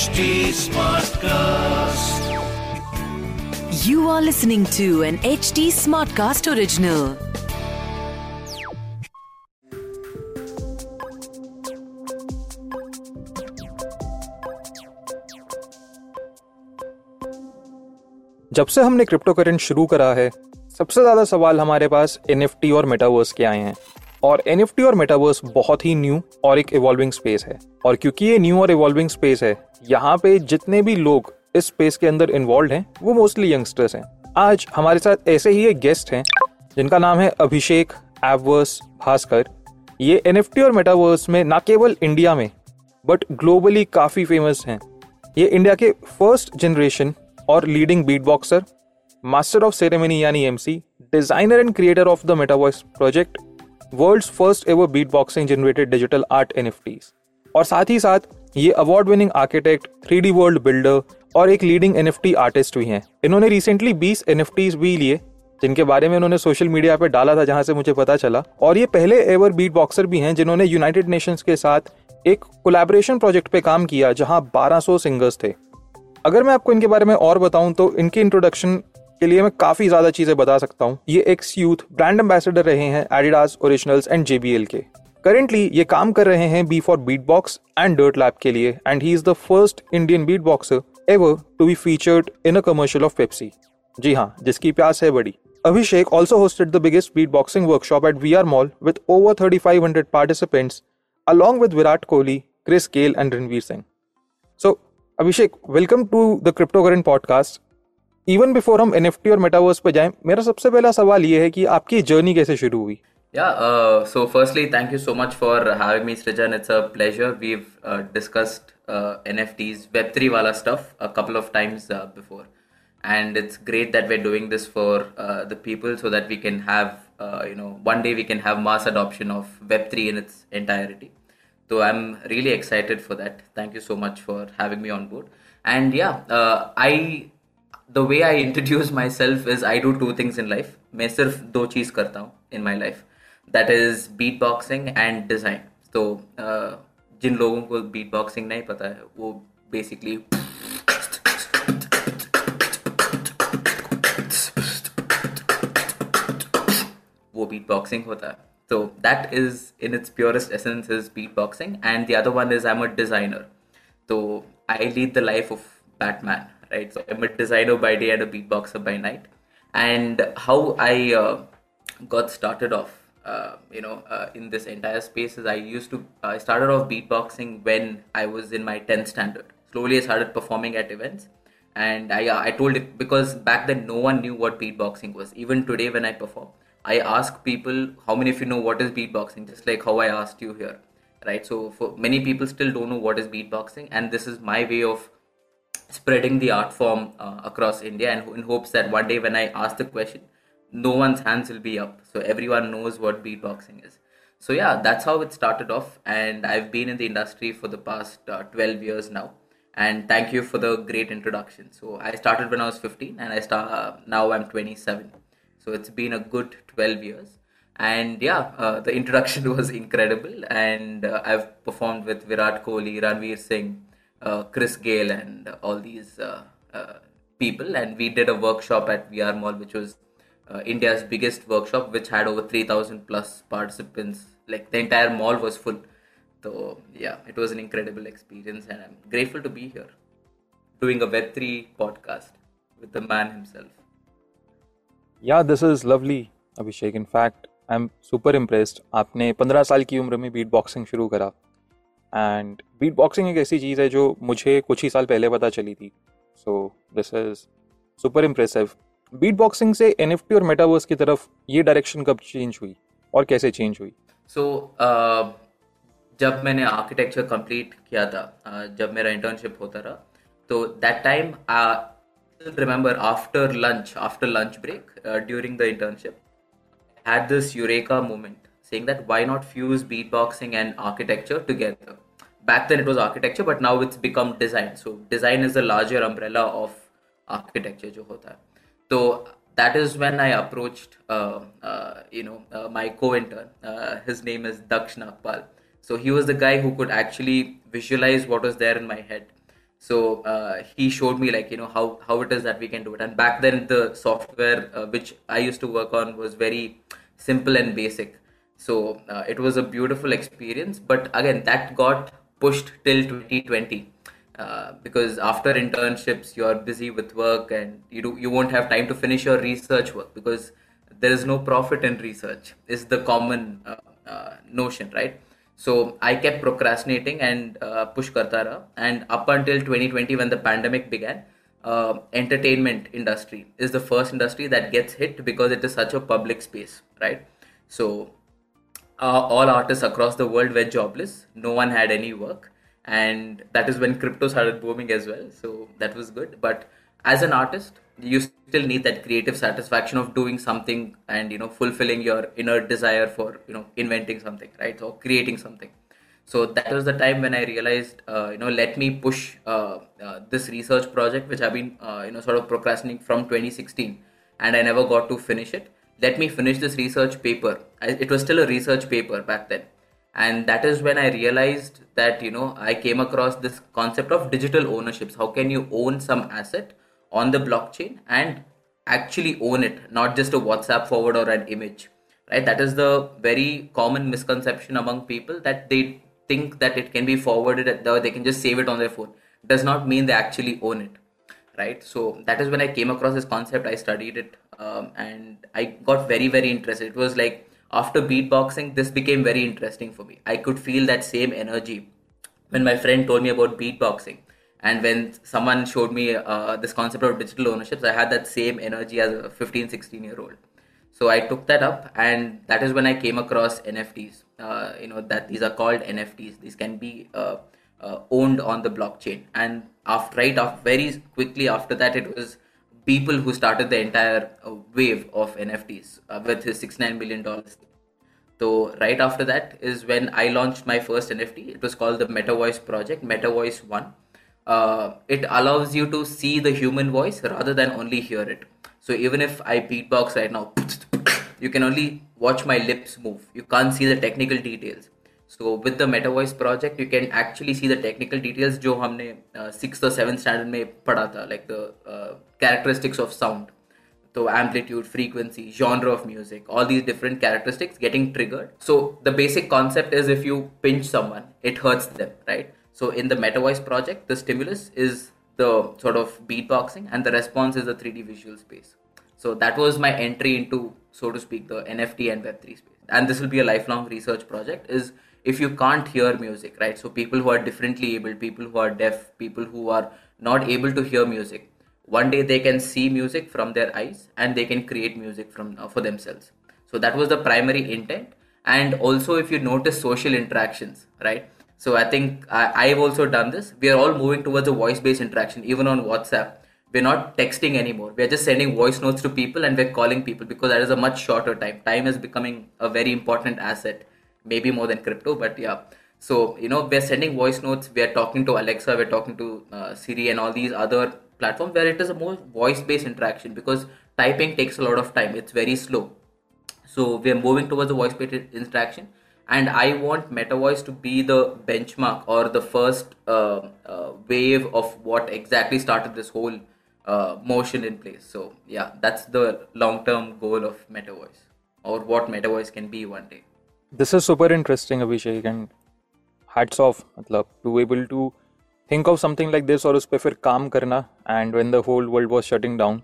HT Smartcast. You are listening to an HT Smartcast original. जब से हमने crypto current शुरू करा है सबसे ज़्यादा सवाल हमारे पास एनएफटी और मेटावर्स के आए हैं और एनएफटी और मेटावर्स बहुत ही न्यू और एक इवॉल्विंग स्पेस है और क्योंकि ये न्यू और इवॉल्विंग स्पेस है यहाँ पे जितने भी लोग इस स्पेस के अंदर इन्वॉल्व हैं, वो मोस्टली यंगस्टर्स हैं। आज हमारे साथ ऐसे ही एक गेस्ट हैं, जिनका नाम है अभिषेक एववर्स भास्कर ये एनएफटी और मेटावर्स में ना केवल इंडिया में बट ग्लोबली काफ़ी फ़ेमस हैं। ये इंडिया के फ़र्स्ट जनरेशन और leading beat boxer master of ceremony यानी MC designer and creator of the metaverse project world's first ever beat boxing generated digital art NFT और साथ ही साथ ये award winning architect three world builder और एक leading NFT artist भी हैं। इन्होंने रिसेंटली 20 एन भी लिए, जिनके बारे में उन्होंने सोशल मीडिया पे डाला था, जहाँ से मुझे पता चला। और ये पहले एवर बीट बॉक्सर भी हैं, जिन्होंने यूनाइटेड नेशंस के साथ एक कोलैबोरेशन प्रोजेक्ट पे काम किया, जहाँ 1200 सिंगर्स थे। अगर मैं आपको इनके बारे में और बताऊँ तो इनके इंट्रोडक्शन के लिए मैं काफ़ी ज़्यादा चीज़ें बता सकता हूँ। ये एक्स यूथ ब्रांड एम्बेसडर रहे हैं एडिडास ओरिजिनल्स एंड जेबीएल के करेंटली ये काम कर रहे हैं B for beat box and Dirt Lab के लिए and he is the first Indian beat boxer ever to be featured in a commercial of Pepsi जी हाँ जिसकी प्यास है बड़ी। Abhishek also hosted the biggest beat boxing workshop at V R Mall with over thirty five hundred participants along with Virat Kohli Chris Gayle and Ranveer Singh so Abhishek welcome to the cryptocurrency podcast even before हम N F T और metaverse पर जाए, मेरा सबसे पहला सवाल ये है कि आपकी जर्नी कैसे शुरू हुई? Yeah, uh, so firstly, thank you so much for having me, Srijan. It's a pleasure. We've uh, discussed uh, NFTs, Web3 wala stuff a couple of times uh, before. And it's great that we're doing this for uh, the people so that we can have, uh, you know, one day we can have mass adoption of Web3 in its entirety. So I'm really excited for that. Thank you so much for having me on board. And yeah, uh, I the way I introduce myself is I do two things in life. मैं सिर्फ दो चीज करता हूँ in my life. That is beatboxing and design. तो uh, जिन लोगों को beatboxing नहीं पता है वो basically वो beatboxing होता है so that is in its purest essence is beatboxing and the other one is i'm a designer so i lead the life of batman right so i'm a designer by day and a beatboxer by night and how i uh, got started off uh, you know uh, in this entire space is i used to i started off beatboxing when i was in my 10th standard. Slowly i started performing at events. And i i told it because back then no one knew what beatboxing was. Even today when i perform I ask people how many of you know what is beatboxing, just like how I asked you here, right? So for many people still don't know what is beatboxing, and this is my way of spreading the art form uh, across India, and in hopes that one day when I ask the question, no one's hands will be up, so everyone knows what beatboxing is. So yeah, that's how it started off, and I've been in the industry for the past uh, 12 years now. And thank you for the great introduction. So I started when I was 15, and I start uh, now I'm 27 so it's been a good 12 years. And yeah, uh, the introduction was incredible. And uh, I've performed with Virat Kohli, Ranveer Singh, uh, Chris Gayle, and all these uh, people. And we did a workshop at VR Mall, which was uh, India's biggest workshop, which had over 3,000 plus participants. Like the entire mall was full. So yeah, it was an incredible experience, and I'm grateful to be here doing a Web3 podcast with the man himself. या this is lovely Abhishek in fact I am super impressed आपने पंद्रह साल की उम्र में beat boxing शुरू करा and beat boxing एक ऐसी चीज़ है जो मुझे कुछ ही साल पहले पता चली थी so this is super impressive beat boxing से एन और मेटावर्स की तरफ़ ये डायरेक्शन कब चेंज हुई? और कैसे चेंज हुई? सो so, uh, जब मैंने आर्किटेक्चर कंप्लीट किया था uh, जब मेरा इंटर्नशिप होता रहा तो that time I remember after lunch after lunch break during the internship had this eureka moment saying that why not fuse beat boxing and architecture together back then it was architecture but now it's become design so design is the larger umbrella of architecture जो होता है। So that is when I approached, uh, uh, you know, uh, my co-intern. Uh, his name is Daksh Nagpal. So he was the guy who could actually visualize what was there in my head So uh, he showed me like you know how how it is that we can do it. And back then the software uh, which I used to work on was very simple and basic. So it was a beautiful experience. But again, that got pushed till 2020 uh, because after internships you're busy with work and you do you won't have time to finish your research work because there is no profit in research is the common uh, uh, notion right? So i kept procrastinating and uh, push karta and up until 2020 when the pandemic began uh, entertainment industry is the first industry that gets hit because it is such a public space right? So all artists across the world were jobless. No one had any work and that is when crypto started booming as well. So that was good. But as an artist you still need that creative satisfaction of doing something and you know fulfilling your inner desire for you know inventing something right? Or creating something. So that was the time when i realized uh, you know let me push uh, uh, this research project which i've been uh, you know sort of procrastinating from 2016 and i never got to finish it. Let me finish this research paper. It was still a research paper back then and that is when i realized that you know i came across this concept of digital ownerships how can you own some asset on the blockchain and actually own it, not just a WhatsApp forward or an image. Right? That is the very common misconception among people that they think that it can be forwarded, they can just save it on their phone. Does not mean they actually own it. Right? So that is when I came across this concept. I studied it um, and I got very, very interested. It was like after beatboxing, this became very interesting for me. I could feel that same energy when my friend told me about beatboxing. And when someone showed me uh, this concept of digital ownerships i had that same energy as a 15 16 year old. So i took that up and that is when i came across nfts uh, you know that these are called nfts these can be uh, uh, owned on the blockchain. And after right after very quickly after that it was Beeple who started the entire uh, wave of NFTs uh, with his six nine million dollars. So right after that is when I launched my first NFT. It was called the MetaVoice project, MetaVoice One. Uh, it allows you to see the human voice rather than only hear it. So even if I beatbox right now, you can only watch my lips move. You can't see the technical details. So with the MetaVoice project, you can actually see the technical details. जो हमने uh, six और seven standard में पढ़ा था the the characteristics of sound. So amplitude, frequency, genre of music, all these different characteristics getting triggered. So the basic concept is if you pinch someone, it hurts them, right? So in the MetaVoice project, the stimulus is the sort of beatboxing and the response is the 3D visual space. So that was my entry into, so to speak, the NFT and Web3 space. And this will be a lifelong research project is if you can't hear music, right? So people who are differently able, people who are deaf, people who are not able to hear music, one day they can see music from their eyes and they can create music from uh, for themselves. So that was the primary intent. And also if you notice social interactions, right? So I think I, have also done this. We are all moving towards a voice-based interaction, even on WhatsApp. We're not texting anymore. We're just sending voice notes to people and we're calling people because that is a much shorter time. Time is becoming a very important asset, maybe more than crypto, but yeah. So you know, we're sending voice notes. We're talking to Alexa. We're talking to uh, Siri and all these other platform where it is a more voice based interaction because typing takes a lot of time. It's very slow. So we're moving towards a voice based interaction and i want metavoice to be the benchmark or the first uh, uh, wave of what exactly started this whole uh, motion in place. So yeah that's the long term goal of metavoice or what metavoice can be one day. This is super interesting abhishek and hats off. Matlab, to be able to think of something like this और उस पर फिर काम करना and when the whole world was shutting down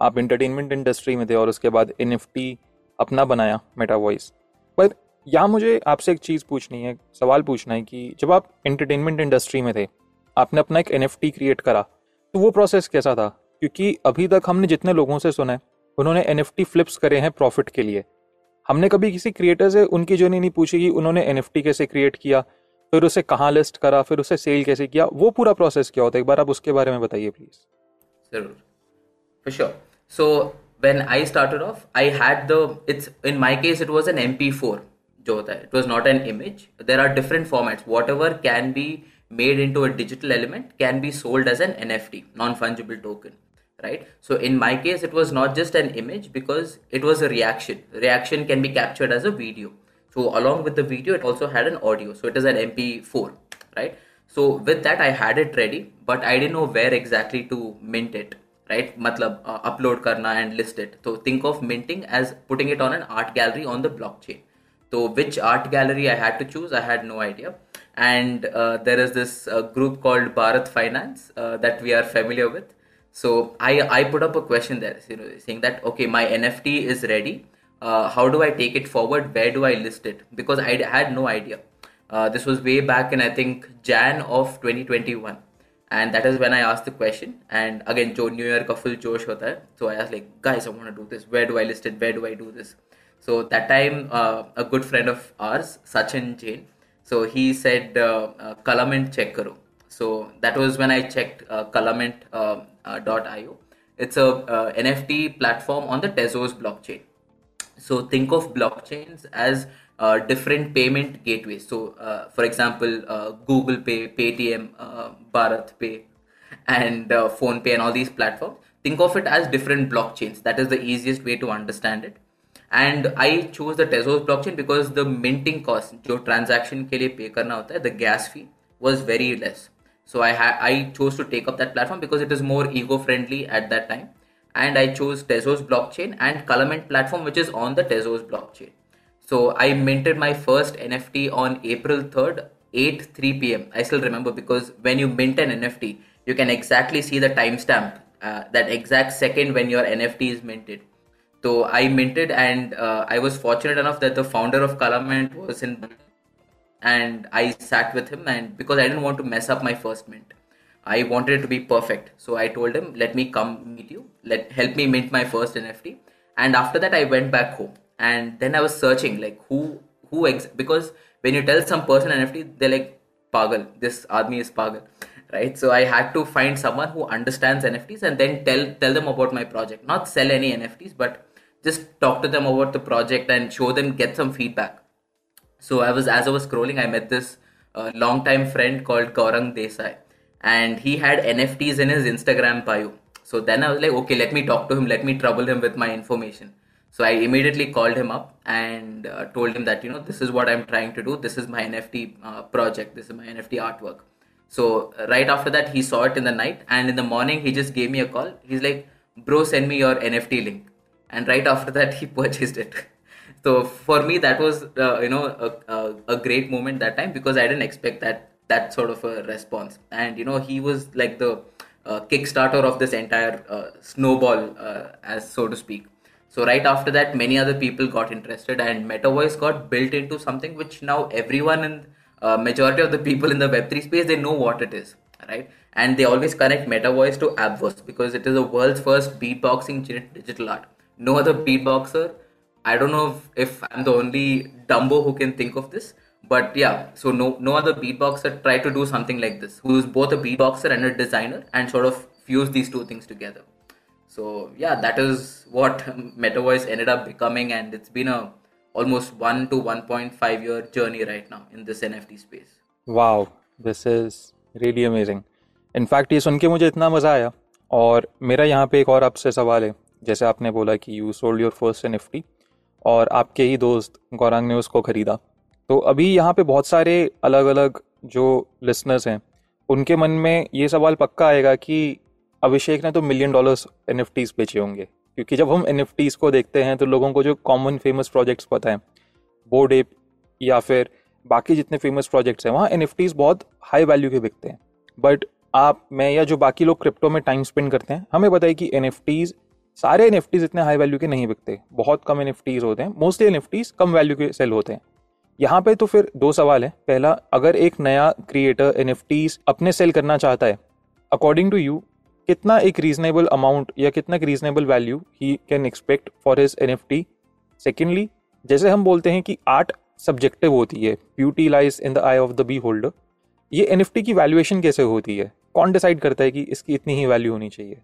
आप entertainment industry में थे और उसके बाद NFT अपना बनाया मेटा वॉइस पर यहाँ मुझे आपसे एक चीज़ पूछनी है, सवाल पूछना है कि जब आप इंटरटेनमेंट इंडस्ट्री में थे, आपने अपना एक एन क्रिएट करा तो वो प्रोसेस कैसा था? क्योंकि अभी तक हमने जितने लोगों से सुना है, उन्होंने एन फ्लिप्स करे हैं प्रॉफिट के लिए। हमने कभी किसी क्रिएटर से उनकी जर्नी नहीं पूछी कि उन्होंने एन कैसे क्रिएट किया फिर उसे कहाँ लिस्ट करा, फिर उसे सेल कैसे किया, वो पूरा प्रोसेस क्या होता है? एक बार आप उसके बारे में बताइए प्लीज़ ज़रूर. For sure. So, when i started off, i had the, it's, in my case, it was an mp4 जो होता है. It was not an image there are different formats what can be made in a digital element can be sold as an an non fungible token right so in my case it was not just an image because it was a reaction reaction can be captured as a video So along with the video, it also had an audio. So it is an MP4. Right. so with that i had it ready but i didn't know where exactly to mint it right matlab uh, upload karna and list it so think of minting as putting it on an art gallery on the blockchain so which art gallery i had to choose i had no idea and uh, there is this uh, group called bharat finance uh, that we are familiar with so I, I put up a question there you know, saying that okay my nft is ready uh, how do i take it forward where do i list it because i had no idea uh, this was way back in i think jan of 2021 and that is when i asked the question and again jo new year ka full josh hota hai. so i asked like guys i want to do this where do i list it where do i do this so that time uh, a good friend of ours sachin jain so he said uh, uh, Kalamint check karo. So that was when I checked uh, Kalamint.io. Uh, it's a uh, NFT platform on the Tezos blockchain so think of blockchains as uh, different payment gateways. So, uh, for example, uh, Google Pay, Paytm, uh, BharatPe, and uh, PhonePe, and all these platforms. Think of it as different blockchains. That is the easiest way to understand it. And I chose the Tezos blockchain because the minting cost, जो transaction के लिए pay करना होता है, the gas fee was very less. So I ha- I chose to take up that platform because it is more eco friendly at that time and i chose tezos blockchain and kalamint platform which is on the tezos blockchain. So i minted my first nft on april 3rd 8 3 p.m i still remember because when you mint an nft you can exactly see the timestamp uh, that exact second when your nft is minted. So I minted, and uh, I was fortunate enough that the founder of Kalamint was in, and I sat with him. And because I didn't want to mess up my first mint, I wanted it to be perfect. So I told him, "Let me come meet you. Let help me mint my first NFT." And after that, I went back home, and then I was searching like who who ex- because when you tell some person NFT, they're like, "Pagal, this army is pagal." right so i had to find someone who understands nfts and then tell tell them about my project not sell any nfts but just talk to them about the project and show them get some feedback so i was as i was scrolling i met this uh, long time friend called gaurang desai and he had nfts in his instagram bio. So then i was like okay let me talk to him. Let me trouble him with my information. So i immediately called him up and uh, told him that you know this is what i'm trying to do. This is my nft uh, project. This is my nft artwork. So right after that he saw it in the night. And in the morning he just gave me a call. He's like bro send me your nft link. And right after that he purchased it. So for me that was uh, you know a, a, a, great moment that time because i didn't expect that that sort of a response. And you know he was like the uh, kickstarter of this entire uh, snowball uh, as so to speak. So right after that many other people got interested and MetaVoice got built into something which now everyone in uh, majority of the people in the web3 space they know what it is right? And they always connect MetaVoice to Appverse because it is the world's first beatboxing digital art. No other beatboxer. I don't know if, if I'm the only Dumbo who can think of this, but yeah. So no no other beatboxer tried to do something like this, who is both a beatboxer and a designer, and sort of fuse these two things together. So yeah, that is what MetaVoice ended up becoming, and it's been a almost one to 1.5 year journey right now in this NFT space. Wow, this is really amazing. In fact ये सुन के मुझे इतना मज़ा आया और मेरा यहाँ पे एक और आपसे सवाल है जैसे आपने बोला कि you sold your first N F और आपके ही दोस्त गौरांग ने उसको ख़रीदा तो अभी यहाँ पे बहुत सारे अलग अलग जो लिसनर्स हैं, उनके मन में ये सवाल पक्का आएगा कि अभिषेक ने तो मिलियन डॉलर्स एन बेचे होंगे। क्योंकि जब हम एन को देखते हैं तो लोगों को जो कॉमन फ़ेमस प्रोजेक्ट्स पता है बोर्ड एप या फिर बाकी जितने फ़ेमस प्रोजेक्ट्स हैं, वहाँ एन बहुत हाई वैल्यू के बिकते हैं। बट आप, मैं या जो बाकी लोग क्रिप्टो में टाइम स्पेंड करते हैं, हमें बताइए कि एन सारे एन इतने हाई वैल्यू के नहीं बिकते। बहुत कम एन होते हैं। मोस्टली एन कम वैल्यू के सेल होते हैं। यहाँ पे तो फिर दो सवाल है। पहला अगर एक नया क्रिएटर एन अपने सेल करना चाहता है अकॉर्डिंग टू यू कितना एक रीजनेबल अमाउंट या कितना एक reasonable value he can expect for his N F T secondly जैसे हम बोलते हैं कि आर्ट सब्जेक्टिव होती है beauty lies in the eye of the beholder ये एनएफटी की वैल्यूएशन कैसे होती है? कौन डिसाइड करता है कि इसकी इतनी ही वैल्यू होनी चाहिए?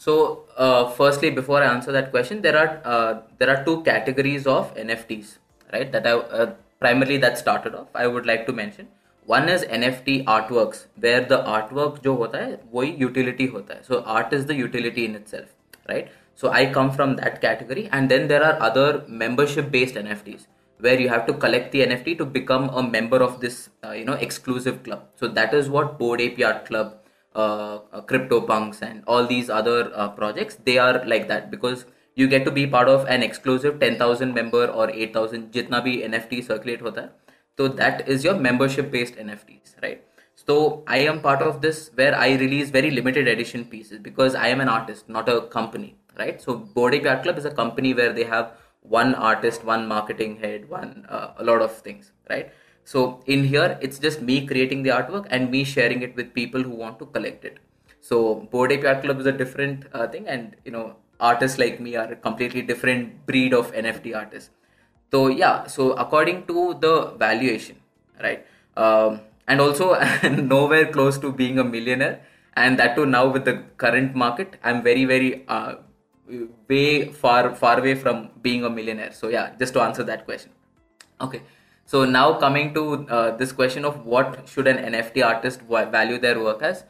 So, uh, firstly, before I answer that question, there are uh, there are two categories of NFTs, right? That I uh, primarily that started off i would like to mention. One is nft artworks where the artwork jo hota hai wo utility hota hai so art is the utility in itself right? So i come from that category. And then there are other membership based nfts where you have to collect the nft to become a member of this uh, you know exclusive club. So that is what Bored Ape Yacht Club uh, uh, CryptoPunks and all these other uh, projects, they are like that. Because you get to be part of an exclusive 10,000 member or 8,000 jitna bhi NFT circulate hota hai. So that is your membership based NFTs, right? So I am part of this where I release very limited edition pieces because I am an artist, not a company, right? So Ape Yacht Club is a company where they have one artist, one marketing head, one uh, a lot of things, right? So in here, it's just me creating the artwork and me sharing it with people who want to collect it. So Bored Ape Yacht Club is a different uh, thing, and you know artists like me are a completely different breed of NFT artists. So yeah, so according to the valuation, right? Um, and also nowhere close to being a millionaire and that too now with the current market i'm very very uh, way far far away from being a millionaire so yeah just to answer that question okay so now coming to uh, this question of what should an nft artist value their work as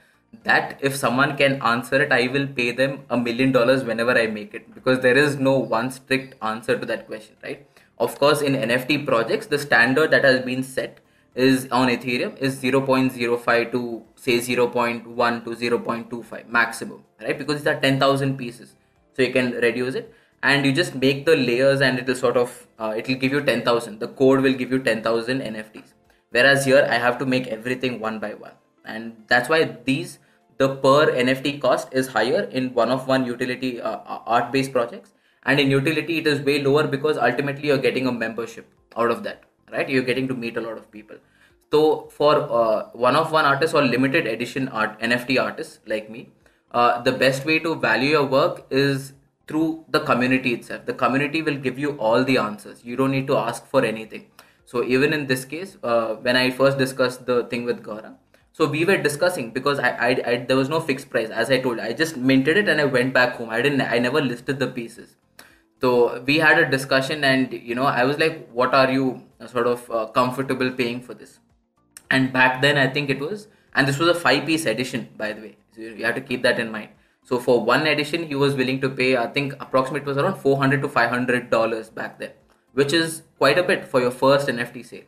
that if someone can answer it i will pay them a million dollars whenever i make it. Because there is no one strict answer to that question right? Of course in nft projects the standard that has been set is on ethereum is 0.05 to say 0.1 to 0.25 maximum right? Because it's are 10000 pieces. So you can reduce it. And you just make the layers and it will sort of uh, it will give you 10000 the code will give you 10000 nfts whereas here i have to make everything one by one. And that's why these the per nft cost is higher in one of one utility uh, art based projects and in utility it is way lower because ultimately you're getting a membership out of that right you're getting to meet a lot of people so for uh, one of one artists or limited edition art nft artists like me uh, the best way to value your work is through the community itself. The community will give you all the answers. You don't need to ask for anything. So even in this case, uh, when I first discussed the thing with Gaura, so we were discussing because I, I, I there was no fixed price as I told. I just minted it and I went back home. I didn't. I never listed the pieces. So we had a discussion and you know I was like, what are you sort of uh, comfortable paying for this? And back then I think it was, and this was a five piece edition by the way so you have to keep that in mind. So for one edition, he was willing to pay, I think, approximately was around 400 to 500 dollars back then, which is quite a bit for your first NFT sale,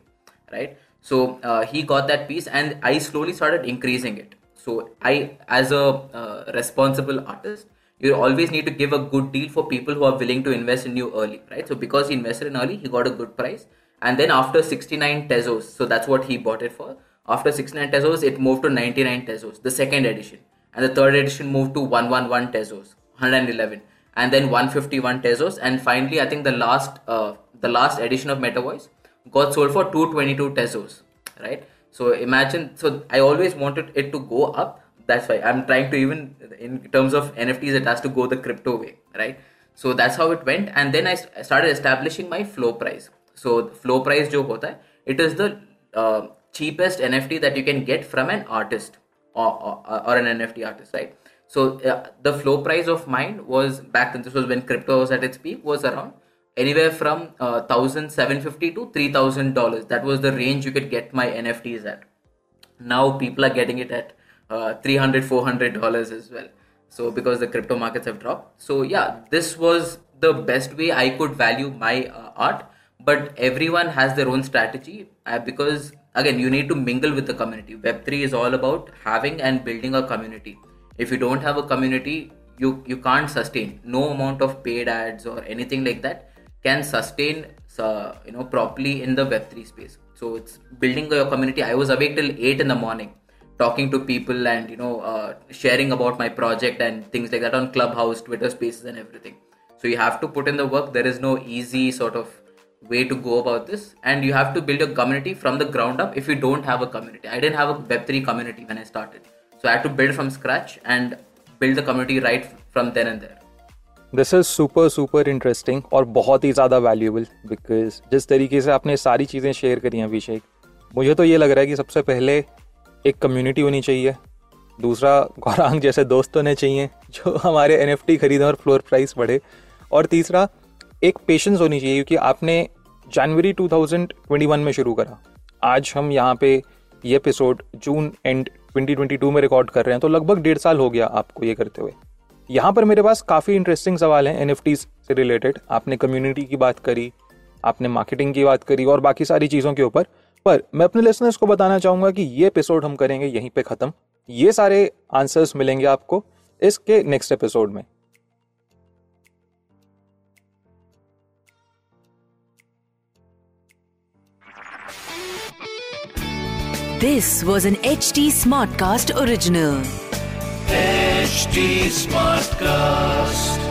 right? So uh, he got that piece, and I slowly started increasing it. So I, as a uh, responsible artist, you always need to give a good deal for people who are willing to invest in you early, right? So because he invested in early, he got a good price, and then after 69 tezos, so that's what he bought it for. After 69 tezos, it moved to 99 tezos, the second edition and the third edition moved to 111 tezos 111 and then 151 tezos and finally i think the last uh, the last edition of metavoice got sold for 222 tezos right so imagine so i always wanted it to go up that's why i'm trying to even in terms of nfts it has to go the crypto way right so that's how it went and then i started establishing my floor price so floor price jo hota hai, it is the uh, cheapest nft that you can get from an artist or, or, or an NFT artist, right? So uh, the floor price of mine was back then. This was when crypto was at its peak. Was around anywhere from uh, thousand seven fifty to three thousand dollars. That was the range you could get my NFTs at. Now people are getting it at uh, 300 400 dollars as well. So because the crypto markets have dropped. So yeah, this was the best way I could value my uh, art. But everyone has their own strategy uh, because again you need to mingle with the community web3 is all about having and building a community if you don't have a community you you can't sustain no amount of paid ads or anything like that can sustain uh, you know properly in the web3 space. So it's building your community. I was awake till 8 in the morning talking to people and you know uh, sharing about my project and things like that on clubhouse twitter spaces and everything. So you have to put in the work. There is no easy sort of way to go about this. And you have to build a community from the ground up if you don't have a community. I didn't have a web3 community when i started. So i had to build from scratch and build the community right from then and there this is super super interesting और बहुत ही ज़्यादा valuable because जिस तरीके से आपने सारी चीज़ें share करी हैं अभिषेक, मुझे तो ये लग रहा है कि सबसे पहले एक कम्युनिटी होनी चाहिए। दूसरा गौरांग जैसे दोस्त होने चाहिए जो हमारे एन एफ़ टी खरीदें और फ्लोर प्राइस बढ़े। और तीसरा, एक पेशेंस होनी चाहिए क्योंकि आपने जनवरी 2021 में शुरू करा। आज हम यहाँ पे ये एपिसोड जून एंड 2022 में रिकॉर्ड कर रहे हैं तो लगभग डेढ़ साल हो गया आपको ये करते हुए। यहाँ पर मेरे पास काफ़ी इंटरेस्टिंग सवाल हैं एन से रिलेटेड आपने कम्युनिटी की बात करी, आपने मार्केटिंग की बात करी और बाकी सारी चीज़ों के ऊपर। पर मैं अपने लिसनर्स को बताना चाहूँगा कि ये एपिसोड हम करेंगे यहीं पे ख़त्म। ये सारे आंसर्स मिलेंगे आपको इसके नेक्स्ट एपिसोड में। This was an HT Smartcast H Smartcast